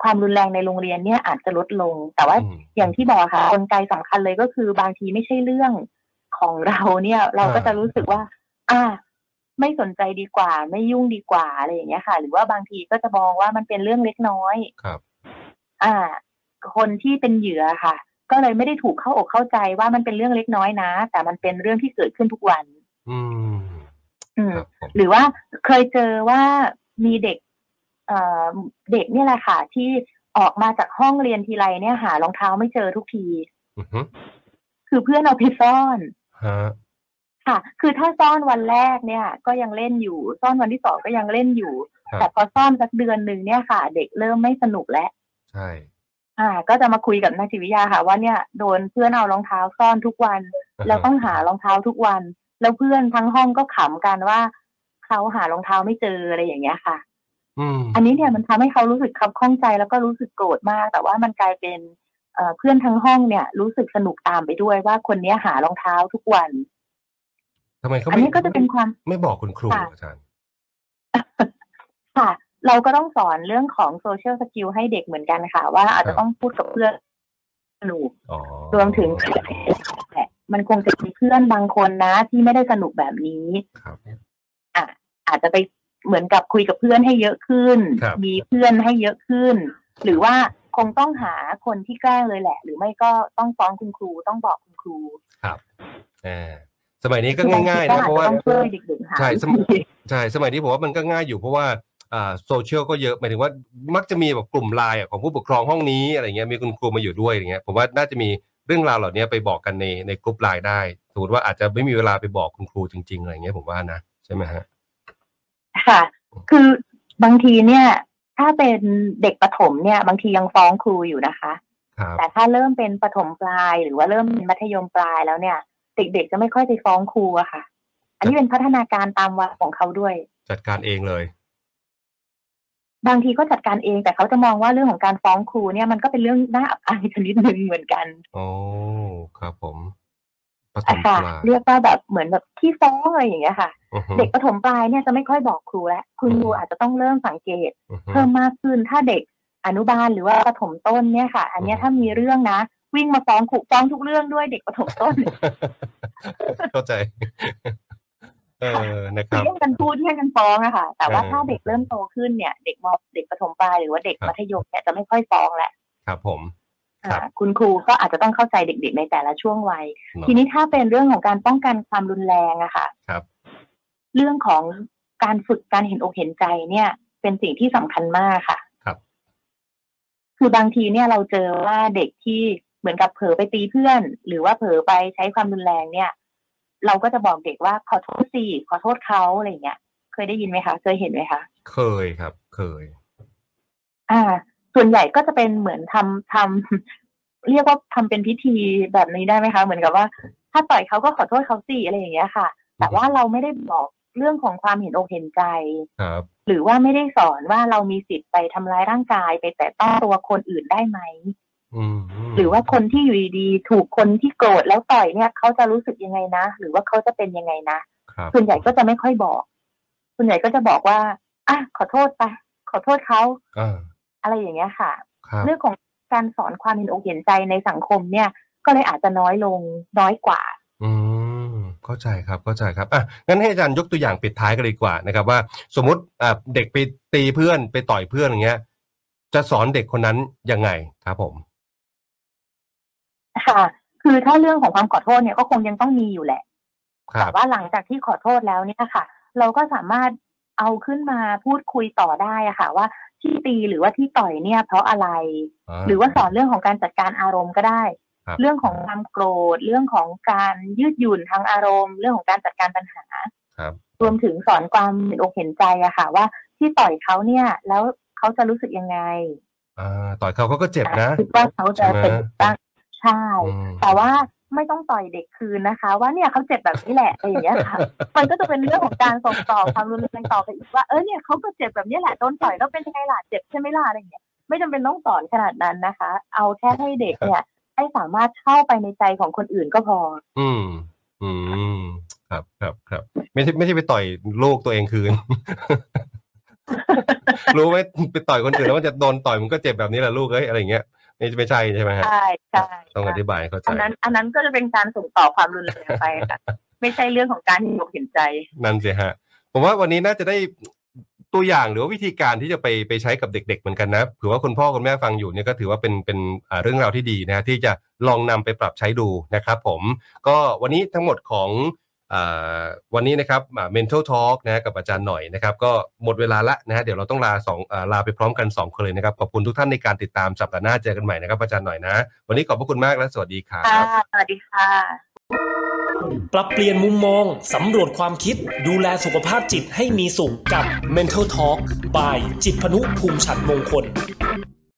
Speaker 3: ความรุนแรงในโรงเรียนเนี่ยอาจจะลดลง แต่ว่า
Speaker 2: อืม
Speaker 3: อย่างที่บอกค่ะกลไกสำคัญเลยก็คือบางทีไม่ใช่เรื่องของเราเนี่ย เราก็จะรู้สึกว่า อ่า ไม่สนใจดีกว่า ไม่ยุ่งดีกว่าอะไรอย่างเงี้ยค่ะ หรือว่าบางทีก็จะมองว่ามันเป็นเรื่องเล็กน้อย
Speaker 2: ครับ
Speaker 3: อ่า คนที่เป็นเหยื่อค่ะ ก็เลยไม่ได้ถูกเข้าอกเข้าใจว่ามันเป็นเรื่องเล็กน้อยนะ แต่มันเป็นเรื่องที่เกิดขึ้นทุกวัน
Speaker 2: อืม
Speaker 3: อืม
Speaker 2: ครับผม
Speaker 3: หรือว่าเคยเจอว่ามีเด็ก เอ่อเด็กเนี่ยแหละค่ะ ที่ออกมาจากห้องเรียนทีไรเนี่ยหารองเท้าไม่เจอทุกที
Speaker 2: อือฮึ
Speaker 3: คือเพื่อนเอาไปซ่อน
Speaker 2: ฮะ
Speaker 3: ค่ะ คือถ้าซ่อนวันแรกเนี่ย ก็ยังเล่นอยู่ ซ่อนวันที่สองก็ยังเล่นอยู่
Speaker 2: ครับ
Speaker 3: แต่พอซ่อนสักเดือนหนึ่งเนี่ยค่ะ เด็กเริ่มไม่สนุกแล้ว
Speaker 2: ใช่
Speaker 3: อ่า ก็จะมาคุยกับนักจิตวิทยาค่ะ ว่าเนี่ยโดนเพื่อนเอารองเท้าซ่อนทุกวัน แล้วต้องหารองเท้าทุกวัน แล้วเพื่อนทั้งห้องก็ขำกันว่าเขาหารองเท้าไม่เจออะไรอย่างเงี้ยค่ะ
Speaker 2: อืม
Speaker 3: อันนี้เนี่ยมันทำให้เขารู้สึกคับข้องใจแล้วก็รู้สึกโกรธมาก แต่ว่ามันกลายเป็นเอ่อเพื่อนทั้งห้องเนี่ย รู้สึกสนุกตามไปด้วยว่าคนเนี้ยหารองเท้าทุกวัน
Speaker 2: ทำไมเขา
Speaker 3: อัน
Speaker 2: ไม่
Speaker 3: นี้ก็จะเป็นความ
Speaker 2: ไม่บอกคุณครู
Speaker 3: ค่ะ
Speaker 2: อาจารย์
Speaker 3: ค่ะ เราก็ต้องสอนเรื่องของ social skill ให้เด็กเหมือนกันค่ะ ว่าอาจจะต้องพูดกับเพื่อนสนุก
Speaker 2: อ๋อ
Speaker 3: รวมถึงแหละมันคงจะมีเพื่อนบางคนนะ ที่ไม่ได้สนุกแบบนี้
Speaker 2: ครับ
Speaker 3: อะอาจจะไปเหมือนกับคุยกับเพื่อนให้เยอะขึ้น
Speaker 2: ครับ
Speaker 3: มีเพื่อนให้เยอะขึ้น หรือว่าคงต้องหาคนที่แกล้งเลยแหละ หรือไม่ก็ต้องฟ้องคุณครูต้องบอกคุณครู
Speaker 2: ครับอ่าสมัยนี้ก็ง่ายๆ
Speaker 3: คื
Speaker 2: นะ
Speaker 3: อบ
Speaker 2: เพราะว่า
Speaker 3: ทีก็อจจะต้องช่วยเด็กๆหา
Speaker 2: ใช่สม
Speaker 3: วิธี
Speaker 2: ใช่สมัยนี้ผมว่ามันก็ง่ายอยู่เพราะว่าอ่า โซเชียลก็เยอะหมายถึงว่ามักจะมีแบบกลุ่มไลน์อะของผู้ปกครองห้องนี้อะไรเงี้ยมีคุณครูมาอยู่ด้วยอย่างเงี้ยผมว่าน่าจะมีเรื่องราวเหล่านี้ไปบอกกันในในกลุ่มไลน์ได้สมมติว่าอาจจะไม่มีเวลาไปบอกคุณครูจริง ๆอะไรเงี้ยผมว่านะใช่ไหมฮะ
Speaker 3: ค่ะ คือบางทีเนี่ย ถ้าเป็นเด็กประถมเนี่ย บางทียังฟ้องครูอยู่นะคะ
Speaker 2: ครับ
Speaker 3: แต่ถ้าเริ่มเป็นประถมปลายหรือว่าเริ่มเป็นมัธยมปลายแล้วเนี่ย เด็กๆจะไม่ค่อยไปฟ้องครูอะค่ะ อันนี้เป็นพัฒนาการตามวัยของเขาด้วย
Speaker 2: จัดการเองเลย
Speaker 3: บางทีก็จัดการเองแต่เขาจะมองว่าเรื่องของการฟ้องครูเนี่ยมันก็เป็นเรื่องน่าอับอายชนิดหนึ่งเหมือนกัน
Speaker 2: โอ้ครับผมปฐ
Speaker 3: อะ
Speaker 2: ม
Speaker 3: ค่ะ
Speaker 2: ปลาย
Speaker 3: เรียกว่าแบบเหมือนแบบที่ฟ้องอะไรอย่างเงี้ยค่ะ
Speaker 2: อือฮึ
Speaker 3: เด็กประถมปลายเนี่ยจะไม่ค่อยบอกครูแล้วคุณครูอาจจะต้องเริ่มสังเกต
Speaker 2: อือฮึ
Speaker 3: เพิ่มมากขึ้นถ้าเด็กอนุบาลหรือว่าประถมต้นเนี่ยค่ะ อันเนี้ย
Speaker 2: อืม
Speaker 3: ถ้ามีเรื่องนะ วิ่งมาฟ้องครูฟ้องทุกเรื่องด้วยเด็กประถมต้น
Speaker 2: เข้าใจ เออนะครับ
Speaker 3: แย่งกันพูดแย่งกันฟ้องอะค่ะ แต่ว่า
Speaker 2: เออ
Speaker 3: ถ้าเด็กเริ่มโตขึ้นเนี่ยเด็กมเด็กประถมปลายหรือว่าเด็ก
Speaker 2: ครับ
Speaker 3: มัธยมเนี่ยจะไม่ค่อยฟ้องแหละ
Speaker 2: ครับผมครับ
Speaker 3: อ่าคุณครูก็อาจจะต้องเข้าใจเด็กๆในแต่ละช่วงวัย
Speaker 2: เนอะ
Speaker 3: ทีนี้ถ้าเป็นเรื่องของการป้องกันความรุนแรงอะค่ะ
Speaker 2: ครับ
Speaker 3: เรื่องของการฝึกการเห็นอกเห็นใจเนี่ย เป็นสิ่งที่สำคัญมากค่ะ
Speaker 2: ครับ
Speaker 3: คือบางทีเนี่ยเราเจอว่าเด็กที่เหมือนกับเผลอไปตีเพื่อน หรือว่าเผลอไปใช้ความรุนแรงเนี่ย เราก็จะบอกเด็กว่าขอโทษสิขอโทษเขาอะไรอย่างเงี้ย เคยได้ยินไหมคะ เคยเห็นไหมคะ
Speaker 2: เคยครับ เคย
Speaker 3: อ่า ส่วนใหญ่ก็จะเป็นเหมือนทำทำเรียกว่าทำเป็นพิธีแบบนี้ได้ไหมคะ เหมือนกับว่า ถ้าต่อยเขาก็ขอโทษเขาสิอะไรอย่างเงี้ยค่ะ แต่ว่าเราไม่ได้บอกเรื่องของความเห็นอกเห็นใจ
Speaker 2: ครับ
Speaker 3: หรือว่าไม่ได้สอนว่าเรามีสิทธิ์ไปทำร้ายร่างกายไปแตะต้องตัวคนอื่นได้ไหม
Speaker 2: อืม
Speaker 3: หรือว่าคนที่อยู่ดีๆถูกคนที่โกรธแล้วต่อยเนี่ยเขาจะรู้สึกยังไงนะ หรือว่าเขาจะเป็นยังไงนะ
Speaker 2: ครับ
Speaker 3: ส่วนใหญ่ก็จะไม่ค่อยบอกส่วนใหญ่ก็จะบอกว่าอะขอโทษไปขอโทษเขา
Speaker 2: อ่า
Speaker 3: อะไรอย่างเงี้ยค่ะ
Speaker 2: ครับ
Speaker 3: เรื่องของการสอนความเห็นอกเห็นใจในสังคมเนี่ย ก็เลยอาจจะน้อยลงน้อยกว่า
Speaker 2: อืมเข้าใจครับเข้าใจครับอะงั้นให้อาจารย์ยกตัวอย่างปิดท้ายกันเลยดีกว่านะครับ ว่าสมมติอ่าเด็กไปตีเพื่อนไปต่อยเพื่อนอย่างเงี้ย จะสอนเด็กคนนั้นยังไงครับผม
Speaker 3: ค่ะ คือถ้าเรื่องของความขอโทษเนี่ยก็คงยังต้องมีอยู่แหละ
Speaker 2: ครั
Speaker 3: แต่
Speaker 2: บ
Speaker 3: ว่าหลังจากที่ขอโทษแล้วเนี่ยค่ะ เราก็สามารถเอาขึ้นมาพูดคุยต่อได้อะค่ะ ว่าที่ตีหรือว่าที่ต่อยเนี่ย เพราะอะไร หรือว่าสอนเรื่องของการจัดการอารมณ์ก็ได้
Speaker 2: ครับ
Speaker 3: เรื่องของความโกรธ เรื่องของการยืดหยุ่นทางอารมณ์ เรื่องของการจัดการปัญหา
Speaker 2: ครับ
Speaker 3: รวมถึงสอนความเห็นอกเห็นใจอะค่ะ ว่าที่ต่อยเขาเนี่ย แล้วเขาจะรู้สึกยังไง
Speaker 2: อ่าต่อยเขาเขาก็เจ็บนะ
Speaker 3: คิดว่าเขาจะเป็น
Speaker 2: ใช่ไหม
Speaker 3: บ้าง ใช่
Speaker 2: อืม
Speaker 3: แต่ว่าไม่ต้องต่อยเด็กคืนนะคะ ว่าเนี่ยเขาเจ็บแบบนี้แหละอะไรอย่างเงี้ยค่ะ มันก็จะเป็นเรื่องของการส่งต่อความรุนแรงต่อไปอีกว่าเออเนี่ยเขาก็เจ็บแบบนี้แหละโดนต่อยแล้วเป็นยังไงล่ะเจ็บใช่ไหมล่ะอะไรอย่างเงี้ยไม่จำเป็นต้องสอนขนาดนั้นนะคะ เอาแค่ให้เด็กเนี่ยให้สามารถเข้าไปในใจของคนอื่นก็พอ
Speaker 2: อืม อืม ครับครับครับ ไม่ใช่ไม่ใช่ไปต่อยลูกตัวเองคืน รู้ไหมไปต่อยคนอื่นแล้วมันจะโดนต่อยมันก็เจ็บแบบนี้แหละลูกเอ้ยอะไรอย่างเงี้ย ไม่ไม่ใช่ใช่ไหมฮะ
Speaker 3: ใช่ใช่
Speaker 2: ต้องอธิบายให้เข้าใจ
Speaker 3: อันนั้น อันนั้นก็จะเป็นการส่งต่อความรุนแรงไปค่ะไม่ใช่เรื่องของการเห็นอกเห็นใจ
Speaker 2: นั่นสิฮะ ผมว่าวันนี้น่าจะได้ตัวอย่างหรือว่าวิธีการที่จะไปไปใช้กับเด็ก ๆ เหมือนกันนะถือว่าคุณพ่อคุณแม่ฟังอยู่เนี่ยก็ถือว่าเป็นเป็นอ่าเรื่องราวที่ดีนะฮะที่จะลองนำไปปรับใช้ดูนะครับผม ก็วันนี้ทั้งหมดของอ่า วันนี้นะครับอ่า mental talk นะกับอาจารย์หน่อยนะครับ ก็หมดเวลาละนะฮะเดี๋ยวเราต้องลาสองอ่าลาไปพร้อมกันสองคนเลยนะครับ ขอบคุณทุกท่านในการติดตามสัปดาห์หน้าเจอกันใหม่นะครับ อาจารย์หน่อยนะ วันนี้ขอบพระคุณมากและสวัสดีครั
Speaker 3: ค่ะ
Speaker 2: บ
Speaker 3: สวัสดีค่ะ
Speaker 1: ปรับเปลี่ยนมุมมอง สำรวจความคิด ดูแลสุขภาพจิตให้มีสุขกับ Mental Talk by จิตพนุภูมิฉันมงคล